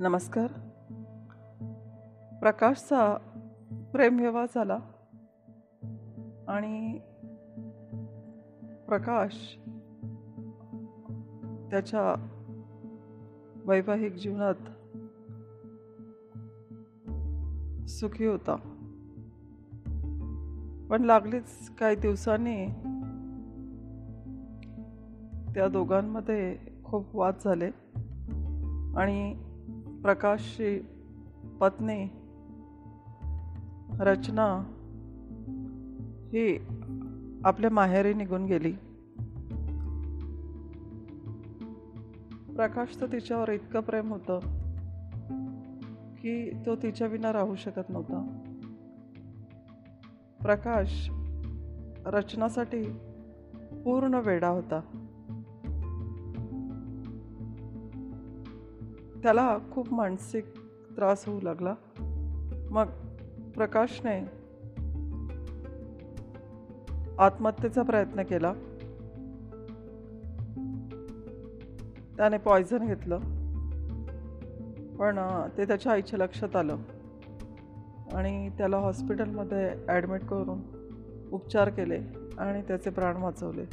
नमस्कार. प्रकाशचा प्रेमविवाह झाला. आणि प्रकाश त्याच्या वैवाहिक जीवनात सुखी होता. पण लागलीच काही दिवसांनी त्या दोघांमध्ये खूप वाद झाले. आणि प्रकाशची पत्नी रचना ही आपल्या माहेरी निघून गेली. प्रकाश तर तिच्यावर इतकं प्रेम होतं की तो तिच्या विना राहू शकत नव्हता. प्रकाश रचनासाठी पूर्ण वेडा होता. त्याला खूप मानसिक त्रास होऊ लागला. मग प्रकाशने आत्महत्येचा प्रयत्न केला. त्याने पॉयझन घेतलं. पण ते त्याच्या आईच्या लक्षात आलं. आणि त्याला हॉस्पिटलमध्ये ॲडमिट करून उपचार केले आणि त्याचे प्राण वाचवले.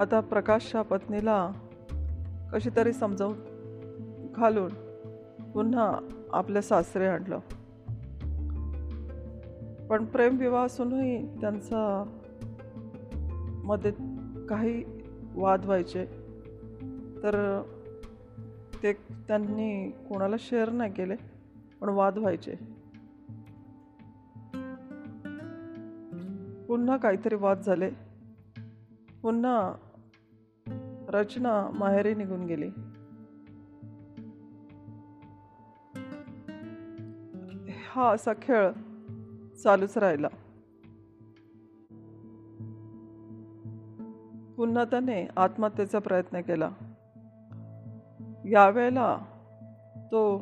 आता प्रकाशच्या पत्नीला कशी तरी समजावून घालून पुन्हा आपल्या सासरे आणलं. पण प्रेमविवाह असूनही त्यांचा मध्ये काही वाद व्हायचे तर ते त्यांनी कोणाला शेअर नाही केले पण वाद व्हायचे पुन्हा काहीतरी वाद झाले. पुन्हा रचना माहेरी निघून गेली. हा असा खेळ चालूच राहिला. पुन्हा त्याने आत्महत्येचा प्रयत्न केला. यावेळेला तो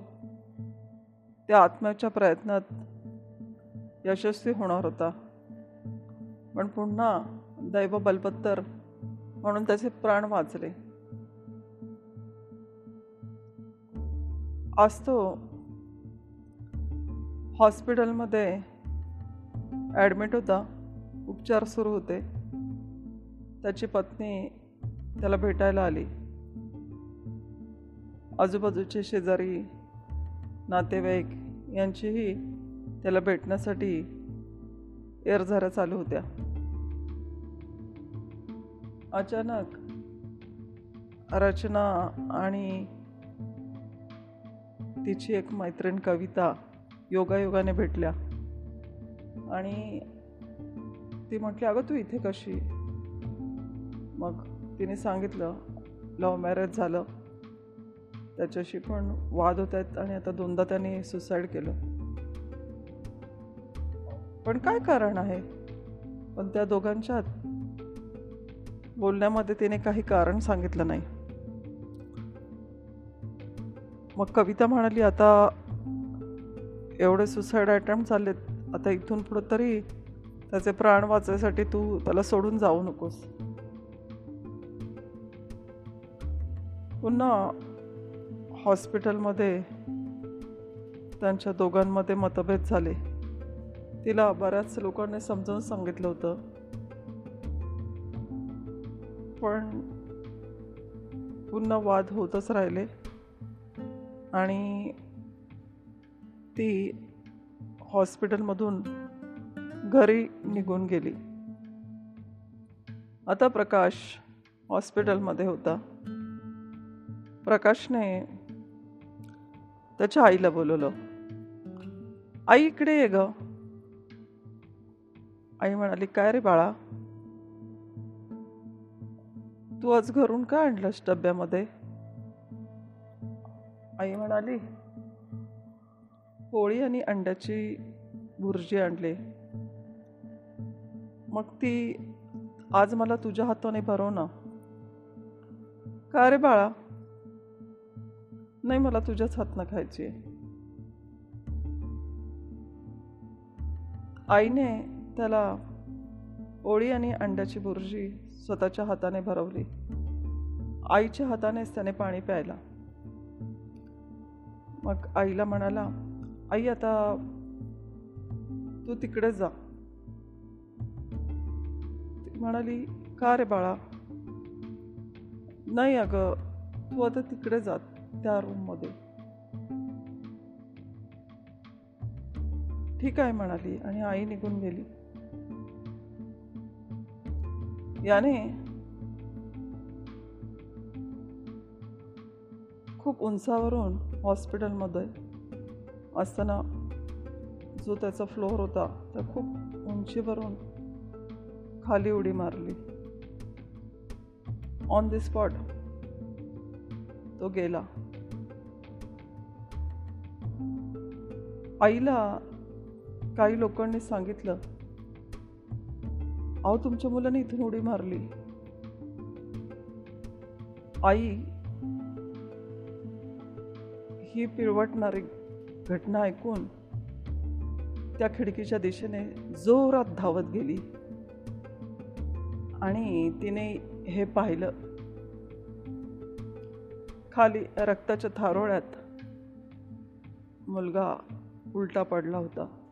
त्या आत्म्याच्या प्रयत्नात यशस्वी होणार होता. पण पुन्हा दैव बलपत्तर म्हणून त्याचे प्राण वाचले. आज तो हॉस्पिटलमध्ये ॲडमिट होता. उपचार सुरू होते. त्याची पत्नी त्याला भेटायला आली. आजूबाजूचे शेजारी नातेवाईक यांचीही त्याला भेटण्यासाठी एरझाऱ्या चालू होत्या. अचानक रचना आणि तिची एक मैत्रीण कविता योगायोगाने भेटल्या. आणि ती म्हटली अगं तू इथे कशी? मग तिने सांगितलं लव्ह मॅरेज झालं. त्याच्याशी पण वाद होत आहेत आणि आता दोनदा त्याने सुसाईड केलं. पण काय कारण आहे? पण त्या दोघांच्यात बोलण्यामध्ये तिने काही कारण सांगितलं नाही. मग कविता म्हणाली आता एवढे सुसाईड अटेम्प्ट चाललेत आता इथून पुढं तरी त्याचे प्राण वाचण्यासाठी तू त्याला सोडून जाऊ नकोस. पुन्हा हॉस्पिटलमध्ये त्यांच्या दोघांमध्ये मतभेद झाले. तिला बऱ्याच लोकांनी समजावून सांगितलं होतं. पण पुन्हा वाद होतच राहिले. आणि ती हॉस्पिटलमधून घरी निघून गेली. आता प्रकाश हॉस्पिटलमध्ये होता. प्रकाशने त्याच्या आईला बोलवलं आई इकडे ये ग. आई म्हणाली काय रे बाळा तू आज घरून का आणलंस डब्यामध्ये? आई म्हणाली पोळी आणि अंड्याची भुर्जी आणली. मग ती आज मला तुझ्या हाताने भरव ना. का रे बाळा? नाही मला तुझ्याच हातनं खायची आईने त्याला ओळी आणि अंड्याची बुर्जी स्वतःच्या हाताने भरवली. आईच्या हातानेच त्याने पाणी प्यायला. मग आईला म्हणाला आई आता तू तिकडे जा. ती म्हणाली का रे बाळा? नाही अगं तू आता तिकडे जा त्या रूममध्ये ठीक आहे म्हणाली आणि आई निघून गेली. याने खूप उंचावरून हॉस्पिटलमध्ये असताना जो त्याचा फ्लोअर होता त्या खूप उंचीवरून खाली उडी मारली. ऑन दी स्पॉट तो गेला. आईला काही लोकांनी सांगितलं अहो तुमच्या मुलाने इथून उडी मारली. आई ही पिळवटणारी घटना ऐकून त्या खिडकीच्या दिशेने जोरात धावत गेली. आणि तिने हे पाहिलं. खाली रक्ताच्या थारोळ्यात मुलगा उलटा पडला होता.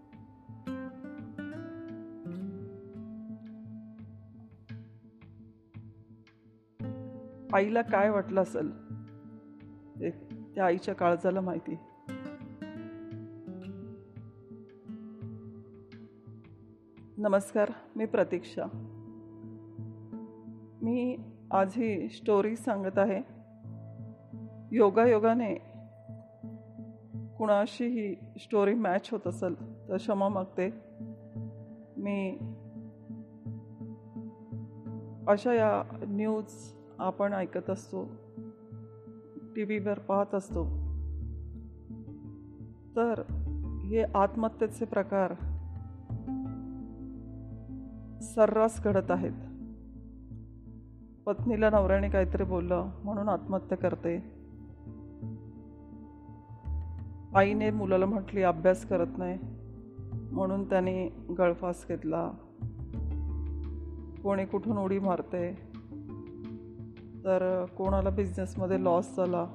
आईला काय वाटलं असेल? एक त्या आईच्या काळजाला माहिती. नमस्कार मी प्रतीक्षा. मी आज ही स्टोरी सांगत आहे. योगायोगाने कुणाशी ही स्टोरी मॅच होत असेल तर क्षमा मागते. मी अशा या न्यूज आपण ऐकत असतो टी व्हीवर पाहत असतो. तर हे आत्महत्येचे प्रकार सर्रास घडत आहेत. पत्नीला नवऱ्याने काहीतरी बोललं म्हणून आत्महत्या करते. आईने मुलाला म्हटली अभ्यास करत नाही. म्हणून त्याने गळफास घेतला. कोणी कुठून उडी मारते? तर कोणाला बिझनेसमध्ये लॉस झाला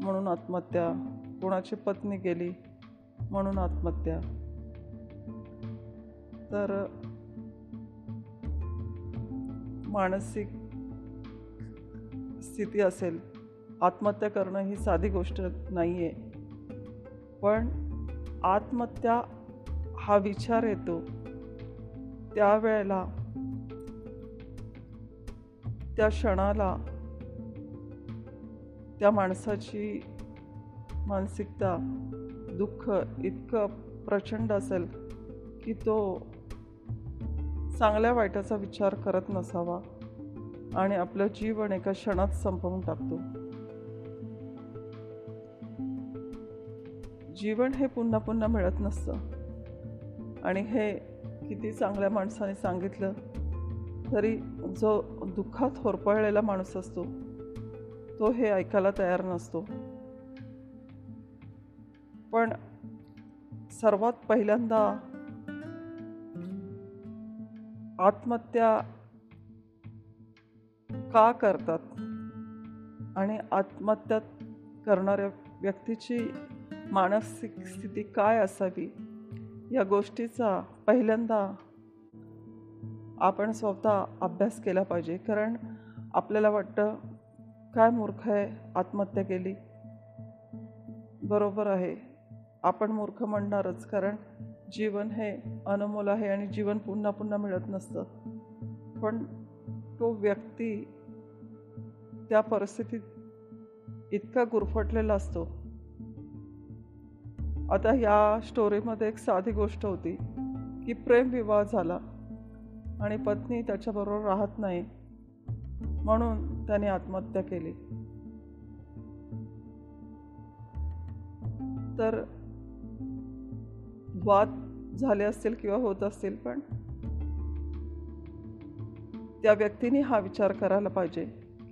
म्हणून आत्महत्या. कोणाची पत्नी गेली म्हणून आत्महत्या. तर मानसिक स्थिती असेल आत्महत्या करणं ही साधी गोष्ट नाही आहे पण आत्महत्या हा विचार येतो त्यावेळेला त्या क्षणाला त्या माणसाची मानसिकता दुःख इतकं प्रचंड असेल की तो चांगल्या वाईटाचा विचार करत नसावा आणि आपलं जीवन एका क्षणात संपवून टाकतो. जीवन हे पुन्हा पुन्हा मिळत नसतं. आणि हे किती चांगल्या माणसाने सांगितलं तरी जो दुःखात होरपळलेला माणूस असतो तो हे ऐकायला तयार नसतो. पण सर्वात पहिल्यांदा आत्महत्या का करतात आणि आत्महत्या करणाऱ्या व्यक्तीची मानसिक स्थिती काय असावी या गोष्टीचा पहिल्यांदा आपण स्वतः अभ्यास केला पाहिजे. कारण आपल्याला वाटतं काय मूर्ख आहे आत्महत्या केली. बरोबर आहे. आपण मूर्ख म्हणणारच कारण जीवन हे अनमोल आहे आणि जीवन पुन्हा पुन्हा मिळत नसतं. पण तो व्यक्ती त्या परिस्थितीत इतका गुरफटलेला असतो. आता या स्टोरीमध्ये एक साधी गोष्ट होती की प्रेमविवाह झाला. आणि पत्नी त्याच्याबरोबर राहत नाही. म्हणून त्याने आत्महत्या केली. तर वाद झाले असतील किंवा होत असतील पण त्या व्यक्तीने हा विचार करायला पाहिजे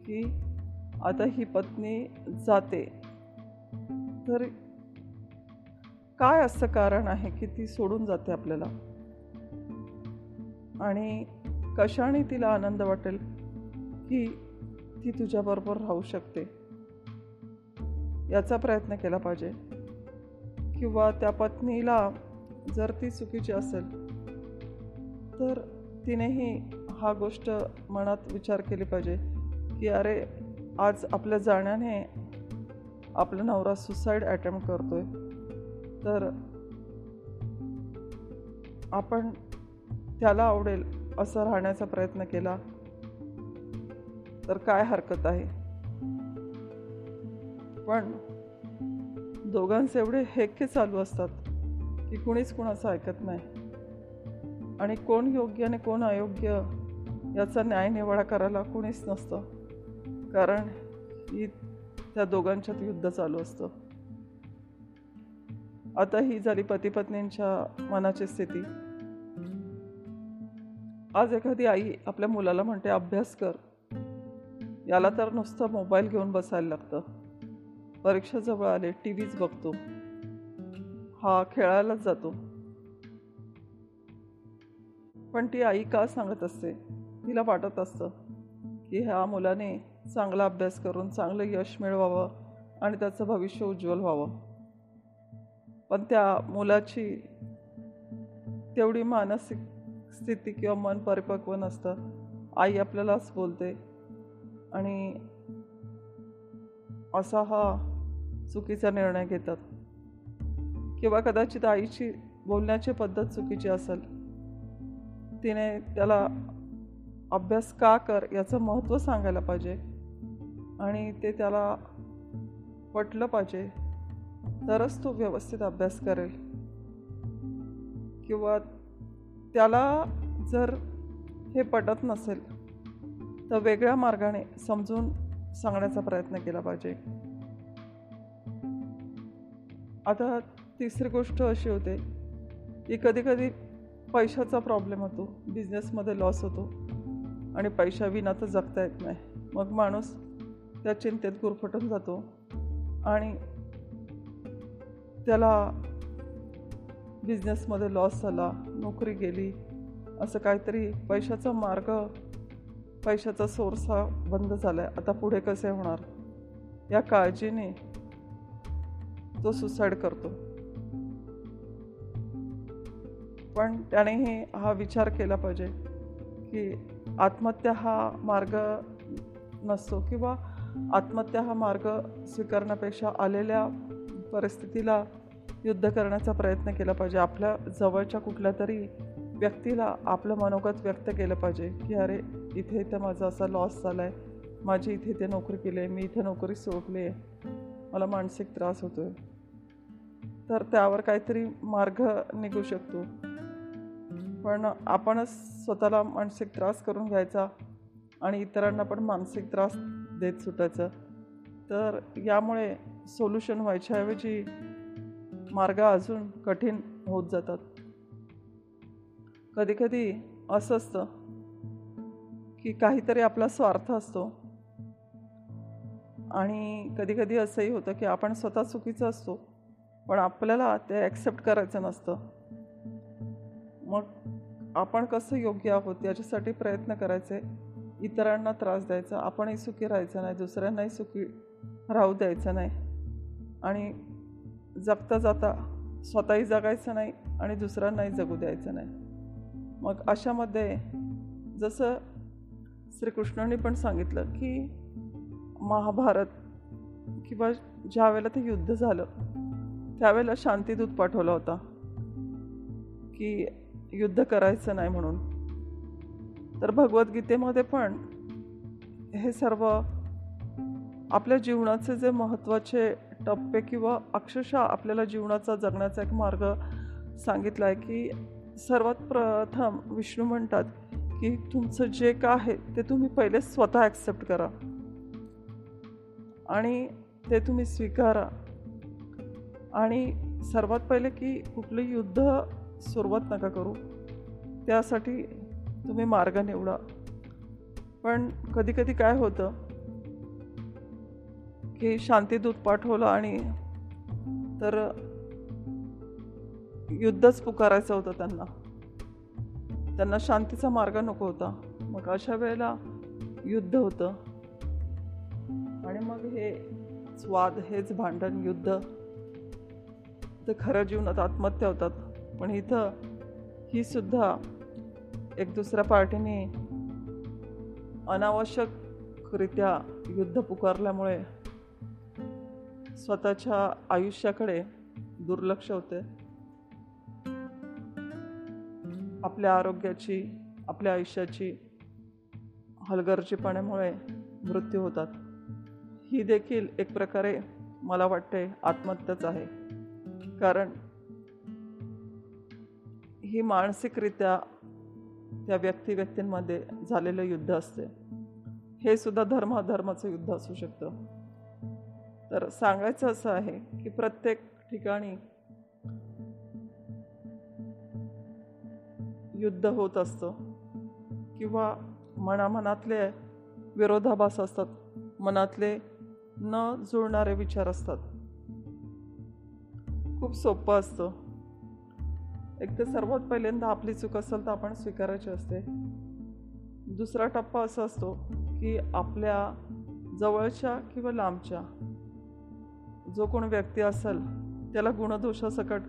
की आता ही पत्नी जाते. तर काय असं कारण आहे की ती सोडून जाते आपल्याला? आणि कशाने तिला आनंद वाटेल की ती तुझ्याबरोबर राहू शकते? याचा प्रयत्न केला पाहिजे. किंवा त्या पत्नीला जर ती चुकीची असेल तर तिनेही हा गोष्ट मनात विचार केली पाहिजे की अरे आज आपल्या जाण्याने आपला नवरा सुसाईड अटेम्प्ट करतोय. तर आपण त्याला आवडेल असं राहण्याचा प्रयत्न केला. तर काय हरकत आहे? पण दोघांचे एवढे हेके चालू असतात की कुणीच कुणाचं ऐकत नाही. आणि कोण योग्य आणि कोण अयोग्य याचा न्यायनिवाडा करायला कुणीच नसतं. कारण ही त्या दोघांच्यात युद्ध चालू असतं. आता ही झाली पतीपत्नींच्या मनाची स्थिती. आज एखादी आई आपल्या मुलाला म्हणते अभ्यास कर. याला तर नुसतं मोबाईल घेऊन बसायला लागतं. परीक्षा जवळ आले टी व्हीच बघतो. हा खेळायलाच जातो. पण ती आई का सांगत असते? तिला वाटत असतं की ह्या मुलाने चांगला अभ्यास करून चांगलं यश मिळवावं आणि त्याचं भविष्य उज्ज्वल व्हावं. पण त्या मुलाची तेवढी मानसिक स्थिती किंवा मन परिपक्व नसतं. आई आपल्यालाच बोलते. आणि असा हा चुकीचा निर्णय घेतात. किंवा कदाचित आईची बोलण्याची पद्धत चुकीची असेल. तिने त्याला अभ्यास का कर याचं महत्त्व सांगायला पाहिजे. आणि ते त्याला पटलं पाहिजे. तरच तो व्यवस्थित अभ्यास करेल. किंवा त्याला जर हे पटत नसेल तर वेगळ्या मार्गाने समजून सांगण्याचा प्रयत्न केला पाहिजे. आता तिसरी गोष्ट अशी होते की कधी कधी पैशाचा प्रॉब्लेम होतो बिझनेसमध्ये लॉस होतो आणि पैशाविना तर जगता येत नाही. मग माणूस त्या चिंतेत गुरफटून जातो आणि त्याला बिझनेसमध्ये लॉस झाला नोकरी गेली असं काहीतरी पैशाचा मार्ग पैशाचा सोर्स हा बंद झाला आहे आता पुढे कसे होणार? या काळजीने तो सुसाईड करतो. पण त्यानेही हा विचार केला पाहिजे की आत्महत्या हा मार्ग नसतो किंवा आत्महत्या हा मार्ग स्वीकारण्यापेक्षा आलेल्या परिस्थितीला युद्ध करण्याचा प्रयत्न केला पाहिजे. आपल्या जवळच्या कुठल्या तरी व्यक्तीला आपलं मनोगत व्यक्त केलं पाहिजे की अरे इथे इथं माझा असा लॉस झाला आहे माझी इथे इथे नोकरी केली आहे. मी इथे नोकरी सोडली आहे. मला मानसिक त्रास होतो आहे तर त्यावर काहीतरी मार्ग निघू शकतो. पण आपणच स्वतःला मानसिक त्रास करून घ्यायचा आणि इतरांना पण मानसिक त्रास देत सुटायचं. तर यामुळे सोल्युशन व्हायच्याऐवजी मार्ग अजून कठीण होत जातात. कधीकधी असं असतं की काहीतरी आपला स्वार्थ असतो. आणि कधीकधी असंही होतं की आपण स्वतः चुकीचं असतो पण आपल्याला ते ॲक्सेप्ट करायचं नसतं. मग आपण कसं योग्य आहोत याच्यासाठी प्रयत्न करायचे. इतरांना त्रास द्यायचा आपणही सुखी राहायचं नाही दुसऱ्यांनाही सुखी राहू द्यायचं नाही. आणि जगता जाता स्वतःही जगायचं नाही आणि दुसऱ्यांनाही जगू द्यायचं नाही. मग अशामध्ये जसं श्रीकृष्णांनी पण सांगितलं की महाभारत किंवा ज्या वेळेला ते युद्ध झालं त्यावेळेला शांतीदूत पाठवला होता की युद्ध करायचं नाही म्हणून. तर भगवद्गीतेमध्ये पण हे सर्व आपल्या जीवनाचे जे महत्त्वाचे टप्पे किंवा अक्षरशः आपल्याला जीवनाचा जगण्याचा एक मार्ग सांगितला आहे की सर्वात प्रथम विष्णू म्हणतात की तुमचं जे का आहे ते तुम्ही पहिले स्वतः ॲक्सेप्ट करा. आणि ते तुम्ही स्वीकारा. आणि सर्वात पहिले की कुठलं युद्ध सुरुवात नका करू. त्यासाठी तुम्ही मार्ग निवडा. पण कधीकधी काय होतं की शांतीदूत पाठवलं आणि तर युद्धच पुकारायचं होतं त्यांना. त्यांना शांतीचा मार्ग नको होता. मग अशा वेळेला युद्ध होतं. आणि मग हे स्वाद हेच भांडण युद्ध तर खऱ्या जीवनात आत्महत्या होतात. पण इथं ही सुद्धा एक दुसऱ्या पार्टीने अनावश्यकरित्या युद्ध पुकारल्यामुळे स्वतःच्या आयुष्याकडे दुर्लक्ष होते. आपल्या आरोग्याची आपल्या आयुष्याची हलगर्जीपणामुळे मृत्यू होतात. ही देखील एक प्रकारे मला वाटते आत्महत्याच आहे. कारण ही मानसिकरित्या त्या व्यक्ती व्यक्तींमध्ये झालेलं युद्ध असते. हे सुद्धा धर्म धर्माचं युद्ध असू शकतं. तर सांगायचं असं आहे की प्रत्येक ठिकाणी युद्ध होत असतं किंवा मनामनातले विरोधाभास असतात मनातले न जुळणारे विचार असतात. खूप सोपं असतं. एक तर सर्वात पहिल्यांदा आपली चूक असेल तर आपण स्वीकारायची असते. दुसरा टप्पा असा असतो की आपल्या जवळच्या किंवा लांबच्या जो कोण व्यक्ती असेल त्याला गुणदोषासकट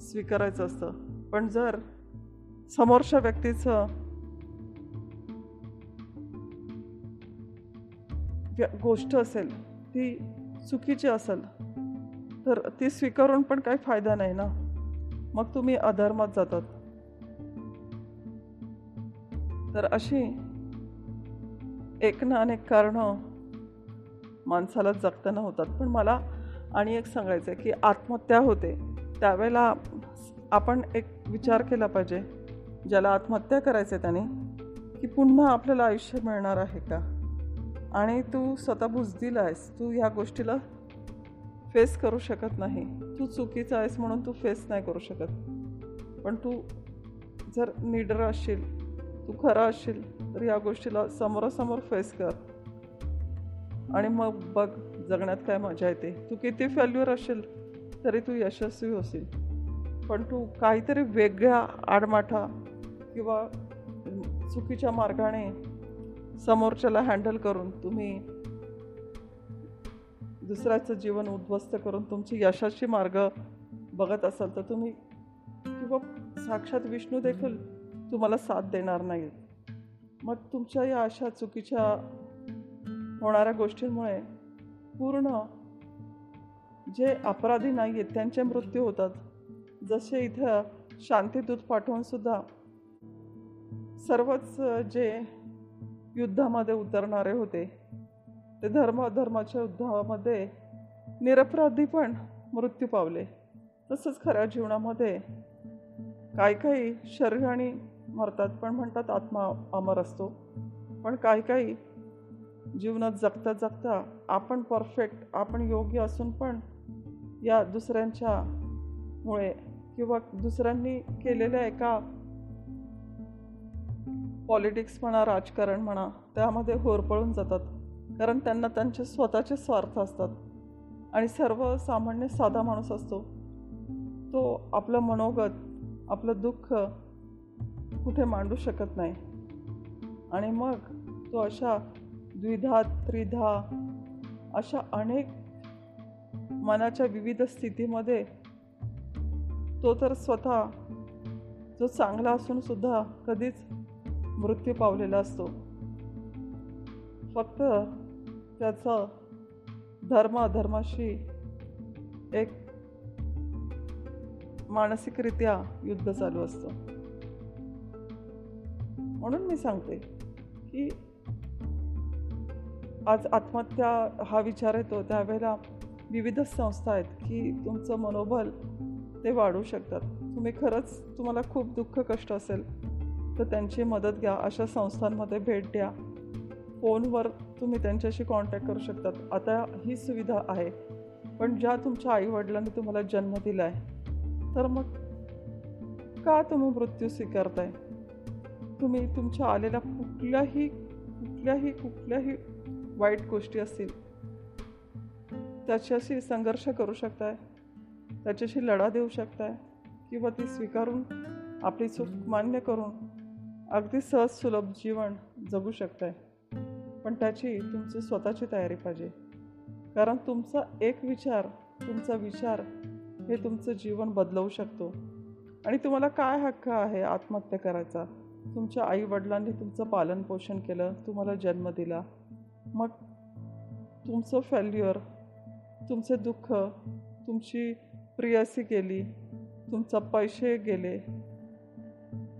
स्वीकारायचं असतं. पण जर समोरच्या व्यक्तीचं गोष्ट असेल ती चुकीची असेल तर ती स्वीकारून पण काही फायदा नाही ना? मग तुम्ही अधर्मात जातात. तर अशी एक ना अनेक कारणं माणसाला जगताना होतात. पण मला आणि एक सांगायचं आहे की आत्महत्या होते त्यावेळेला आपण एक विचार केला पाहिजे ज्याला आत्महत्या करायचं आहे त्याने की पुन्हा आपल्याला आयुष्य मिळणार आहे का? आणि तू स्वतः बुजदिला आहेस तू ह्या गोष्टीला फेस करू शकत नाही. तू चुकीचा आहेस म्हणून तू फेस नाही करू शकत. पण तू जर निडर असशील तू खरा असशील तर या गोष्टीला समोरासमोर फेस कर. आणि मग बघ जगण्यात काय मजा येते? तू किती फेल्युअर असेल तरी तू यशस्वी होशील. पण तू काहीतरी वेगळ्या आडमाठा किंवा चुकीच्या मार्गाने समोरच्याला हँडल करून तुम्ही दुसऱ्याचं जीवन उद्ध्वस्त करून तुमची यशाची मार्ग बघत असाल तर तुम्ही किंवा साक्षात विष्णू देखील तुम्हाला साथ देणार नाहीत. मग तुमच्या या अशा चुकीच्या होणाऱ्या गोष्टींमुळे पूर्ण जे अपराधी नाही आहेत त्यांचे मृत्यू होतात. जसे इथं शांतीदूत पाठवून सुद्धा सर्वच जे युद्धामध्ये उतरणारे होते ते धर्म धर्माच्या युद्धामध्ये निरपराधी पण मृत्यू पावले. तसंच खऱ्या जीवनामध्ये काही काही शरीराने मरतात पण म्हणतात आत्मा अमर असतो. पण काही काही जीवनात जगता जगता आपण परफेक्ट आपण योग्य असून पण या दुसऱ्यांच्या मुळे किंवा दुसऱ्यांनी केलेल्या एका पॉलिटिक्स म्हणा राजकारण म्हणा त्यामध्ये होरपळून जातात. कारण त्यांना त्यांचे स्वतःचे स्वार्थ असतात. आणि सर्वसामान्य साधा माणूस असतो. तो आपलं मनोगत आपलं दुःख कुठे मांडू शकत नाही. आणि मग तो अशा द्विधा त्रिधा अशा अनेक मनाच्या विविध स्थितीमध्ये तो तर स्वतः जो चांगला असून सुद्धा कधीच मृत्यू पावलेला असतो. फक्त त्याचं धर्म अधर्माशी एक मानसिकरित्या युद्ध चालू असतं. म्हणून मी सांगते की आज आत्महत्या हा विचार येतो. त्यावेळेला विविध संस्था आहेत की तुमचं मनोबल ते वाढू शकतात. तुम्ही खरंच तुम्हाला खूप दुःख कष्ट असेल तर त्यांची मदत घ्या. अशा संस्थांमध्ये भेट द्या. फोनवर तुम्ही त्यांच्याशी कॉन्टॅक्ट करू शकतात. आता ही सुविधा आहे पण ज्या तुमच्या आईवडिलांनी तुम्हाला जन्म दिला आहे तर मग का तुम्ही मृत्यू स्वीकारताय? तुम्ही तुमच्या आलेल्या कुठल्याही कुठल्याही कुठल्याही वाईट गोष्टी असतील त्याच्याशी संघर्ष करू शकताय त्याच्याशी लढा देऊ शकताय किंवा ती स्वीकारून आपली चूक मान्य करून अगदी सहज सुलभ जीवन जगू शकताय. पण त्याची तुमची स्वतःची तयारी पाहिजे. कारण तुमचा एक विचार तुमचा विचार हे तुमचं जीवन बदलवू शकतो. आणि तुम्हाला काय हक्क आहे आत्महत्या करायचा? तुमच्या आईवडिलांनी तुमचं पालनपोषण केलं तुम्हाला जन्म दिला. मग तुमचं फेल्युअर तुमचे दुःख तुमची प्रियसी गेली तुमचा पैसे गेले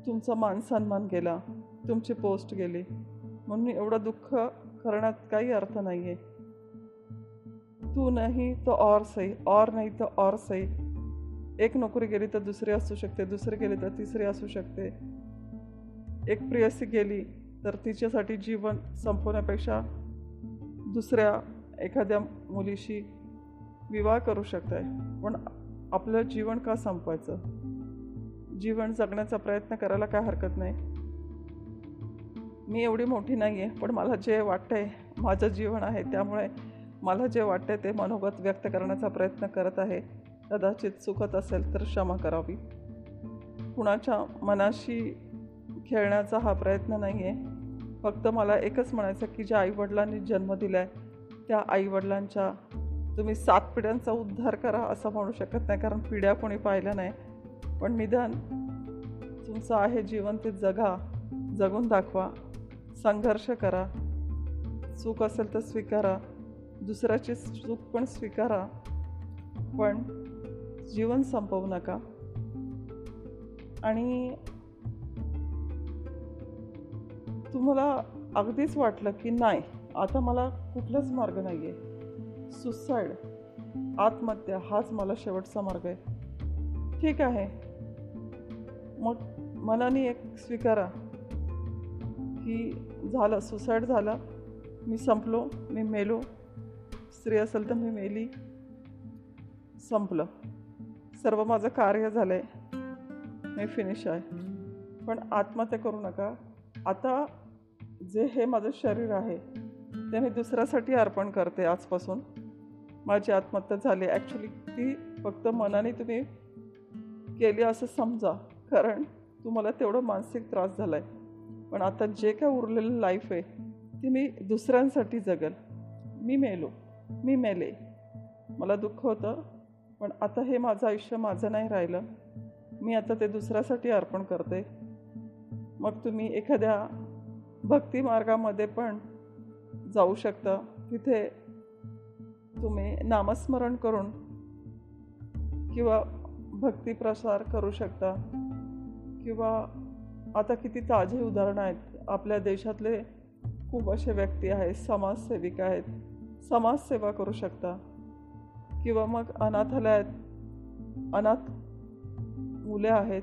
तुमचा मानसन्मान गेला तुमची पोस्ट गेली. म्हणून एवढं दुःख करण्यात काही अर्थ नाही आहे तू नाही तर और सही और नाही तर और सही. एक नोकरी गेली तर दुसरी असू शकते दुसरी गेली तर तिसरी असू शकते. एक प्रियसी गेली तर तिच्यासाठी जीवन संपवण्यापेक्षा दुसऱ्या एखाद्या मुलीशी विवाह करू शकताय. पण आपलं जीवन का संपवायचं? जीवन जगण्याचा प्रयत्न करायला काय हरकत नाही? मी एवढी मोठी नाही आहे पण मला जे वाटतंय माझं जीवन आहे त्यामुळे मला जे वाटतंय ते मनोगत व्यक्त करण्याचा प्रयत्न करत आहे. कदाचित चुकत असेल तर क्षमा करावी. कुणाच्या मनाशी खेळण्याचा हा प्रयत्न नाही आहे फक्त मला एकच म्हणायचं की ज्या आईवडिलांनी जन्म दिला आहे त्या आईवडिलांच्या तुम्ही सात पिढ्यांचा उद्धार करा असं म्हणू शकत नाही कारण पिढ्या कोणी पाहिल्या नाही. पण निदान तुमचं आहे जीवन ते जगा जगून दाखवा संघर्ष करा. चूक असेल तर स्वीकारा. दुसऱ्याची चूक पण स्वीकारा. पण जीवन संपवू नका. आणि तुम्हाला अगदीच वाटलं की नाही आता मला कुठलाच मार्ग नाही आहे सुसाईड आत्महत्या हाच मला शेवटचा मार्ग आहे. ठीक आहे. मग मनाने एक स्वीकारा की झालं सुसाईड झालं. मी संपलो मी मेलो. स्त्री असेल तर मी मेली. संपलं. सर्व माझं कार्य झालं आहे मी फिनिश आहे. पण आत्महत्या करू नका. आता जे हे माझं शरीर आहे ते मी दुसऱ्यासाठी अर्पण करते आजपासून. माझी आत्महत्या झाली. ॲक्च्युली ती फक्त मनाने तुम्ही केली असं समजा. कारण तुम्हाला तेवढं मानसिक त्रास झाला आहे पण आता जे काय उरलेलं लाईफ आहे ती मी दुसऱ्यांसाठी जगल. मी मेलो. मी मेले. मला दुःख होतं. पण आता हे माझं आयुष्य माझं नाही राहिलं. मी आता ते दुसऱ्यासाठी अर्पण करते. मग तुम्ही एखाद्या भक्ती मार्गामध्ये पण जाऊ शकता. तिथे तुम्ही नामस्मरण करून किंवा भक्ती प्रसार करू शकता. किंवा आता किती ताजे उदाहरणं आहेत. आपल्या देशातले खूप असे व्यक्ती आहेत समाजसेविका आहेत. समाजसेवा करू शकता. किंवा मग अनाथालयात अनाथ मुले आहेत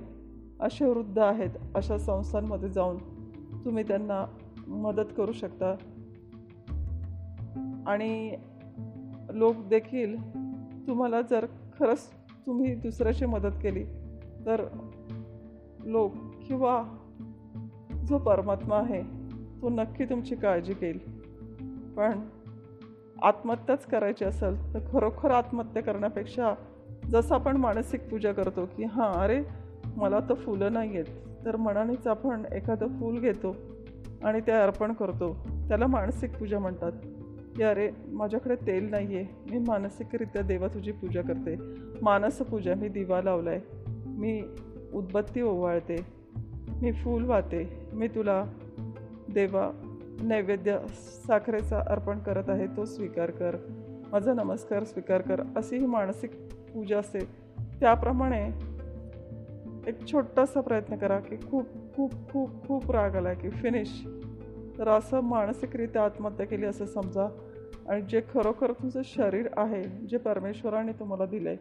असे वृद्ध आहेत अशा संस्थांमध्ये जाऊन तुम्ही त्यांना मदत करू शकता. आणि लोक देखील तुम्हाला जर खरंच तुम्ही दुसऱ्याची मदत केली तर लोक किंवा जो परमात्मा आहे तो नक्की तुमची काळजी घेईल. पण आत्महत्याच करायची असेल तर खरोखर आत्महत्या करण्यापेक्षा जसं आपण मानसिक पूजा करतो की हां अरे मला तर फुलं नाही आहेत तर मनानेच आपण एखादं फूल घेतो आणि ते अर्पण करतो. त्याला मानसिक पूजा म्हणतात. की अरे माझ्याकडे तेल नाही आहे मी मानसिकरित्या देवा तुझी पूजा करते. मानस पूजा मी दिवा लावला आहे मी उदबत्ती ओवाळते. मी फूल वाहते. मी तुला देवा नैवेद्य साखरेचा अर्पण करत आहे तो स्वीकार कर. माझा नमस्कार स्वीकार कर. अशी ही मानसिक पूजा असते. त्याप्रमाणे एक छोटासा प्रयत्न करा की खूप खूप खूप खूप राग आला की फिनिश तर असं मानसिकरित्या आत्महत्या केली असं समजा. आणि जे खरोखर तुमचं शरीर आहे जे परमेश्वराने तुम्हाला दिलं आहे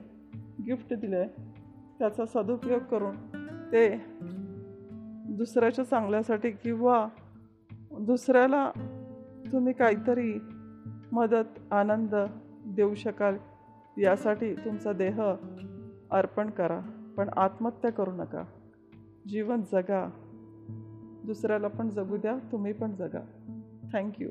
गिफ्ट दिलं आहे त्याचा सदुपयोग करून ते दुसऱ्याच्या चांगल्यासाठी किंवा दुसऱ्याला तुम्ही काहीतरी मदत आनंद देऊ शकाल यासाठी तुमचा देह अर्पण करा. पण आत्महत्या करू नका. जीवन जगा. दुसऱ्याला पण जगू द्या तुम्ही पण जगा. थँक्यू